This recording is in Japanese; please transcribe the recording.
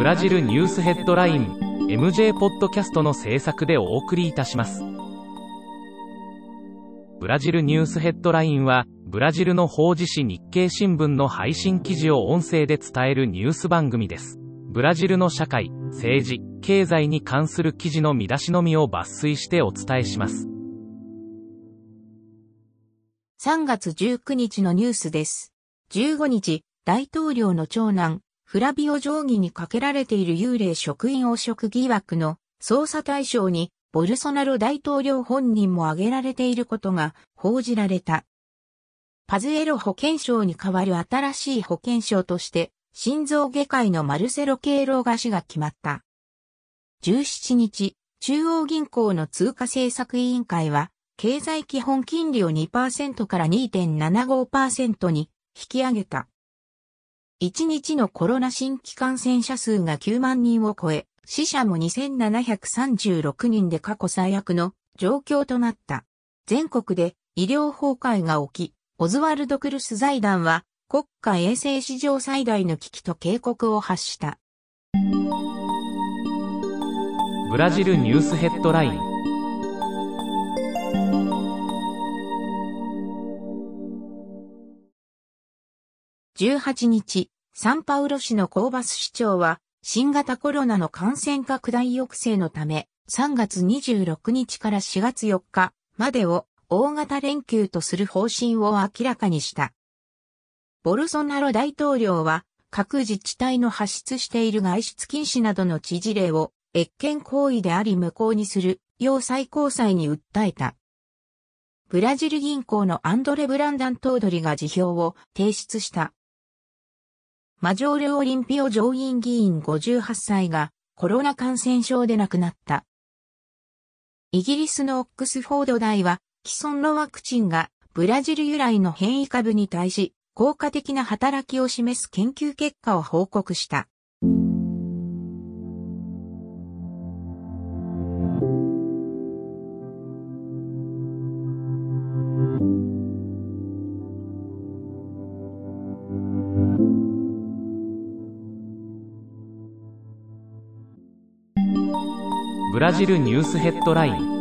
ブラジルニュースヘッドライン MJ ポッドキャストの制作でお送りいたします。ブラジルニュースヘッドラインは、ブラジルの法事紙日経新聞の配信記事を音声で伝えるニュース番組です。ブラジルの社会、政治、経済に関する記事の見出しのみを抜粋してお伝えします。3月19日のニュースです。15日、大統領の長男、フラビオ定規にかけられている幽霊職員汚職疑惑の捜査対象に、ボルソナロ大統領本人も挙げられていることが報じられた。パズエロ保健省に代わる新しい保健省として、心臓外科医のマルセロ・ケイローガ氏が決まった。17日、中央銀行の通貨政策委員会は、経済基本金利を2%から2.75%に引き上げた。1日のコロナ新規感染者数が9万人を超え、死者も2736人で過去最悪の状況となった。全国で医療崩壊が起き、オズワルド・クルス財団は国家衛生史上最大の危機と警告を発した。ブラジルニュースヘッドライン18日、サンパウロ市のコーバス市長は、新型コロナの感染拡大抑制のため、3月26日から4月4日までを大型連休とする方針を明らかにした。ボルソナロ大統領は、各自治体の発出している外出禁止などの知事令を、越権行為であり無効にする、よう最高裁に訴えた。ブラジル銀行のアンドレ・ブランダントードリが辞表を提出した。マジョール・オリンピオ上院議員58歳がコロナ感染症で亡くなった。イギリスのオックスフォード大は既存のワクチンがブラジル由来の変異株に対し効果的な働きを示す研究結果を報告した。ブラジルニュースヘッドライン。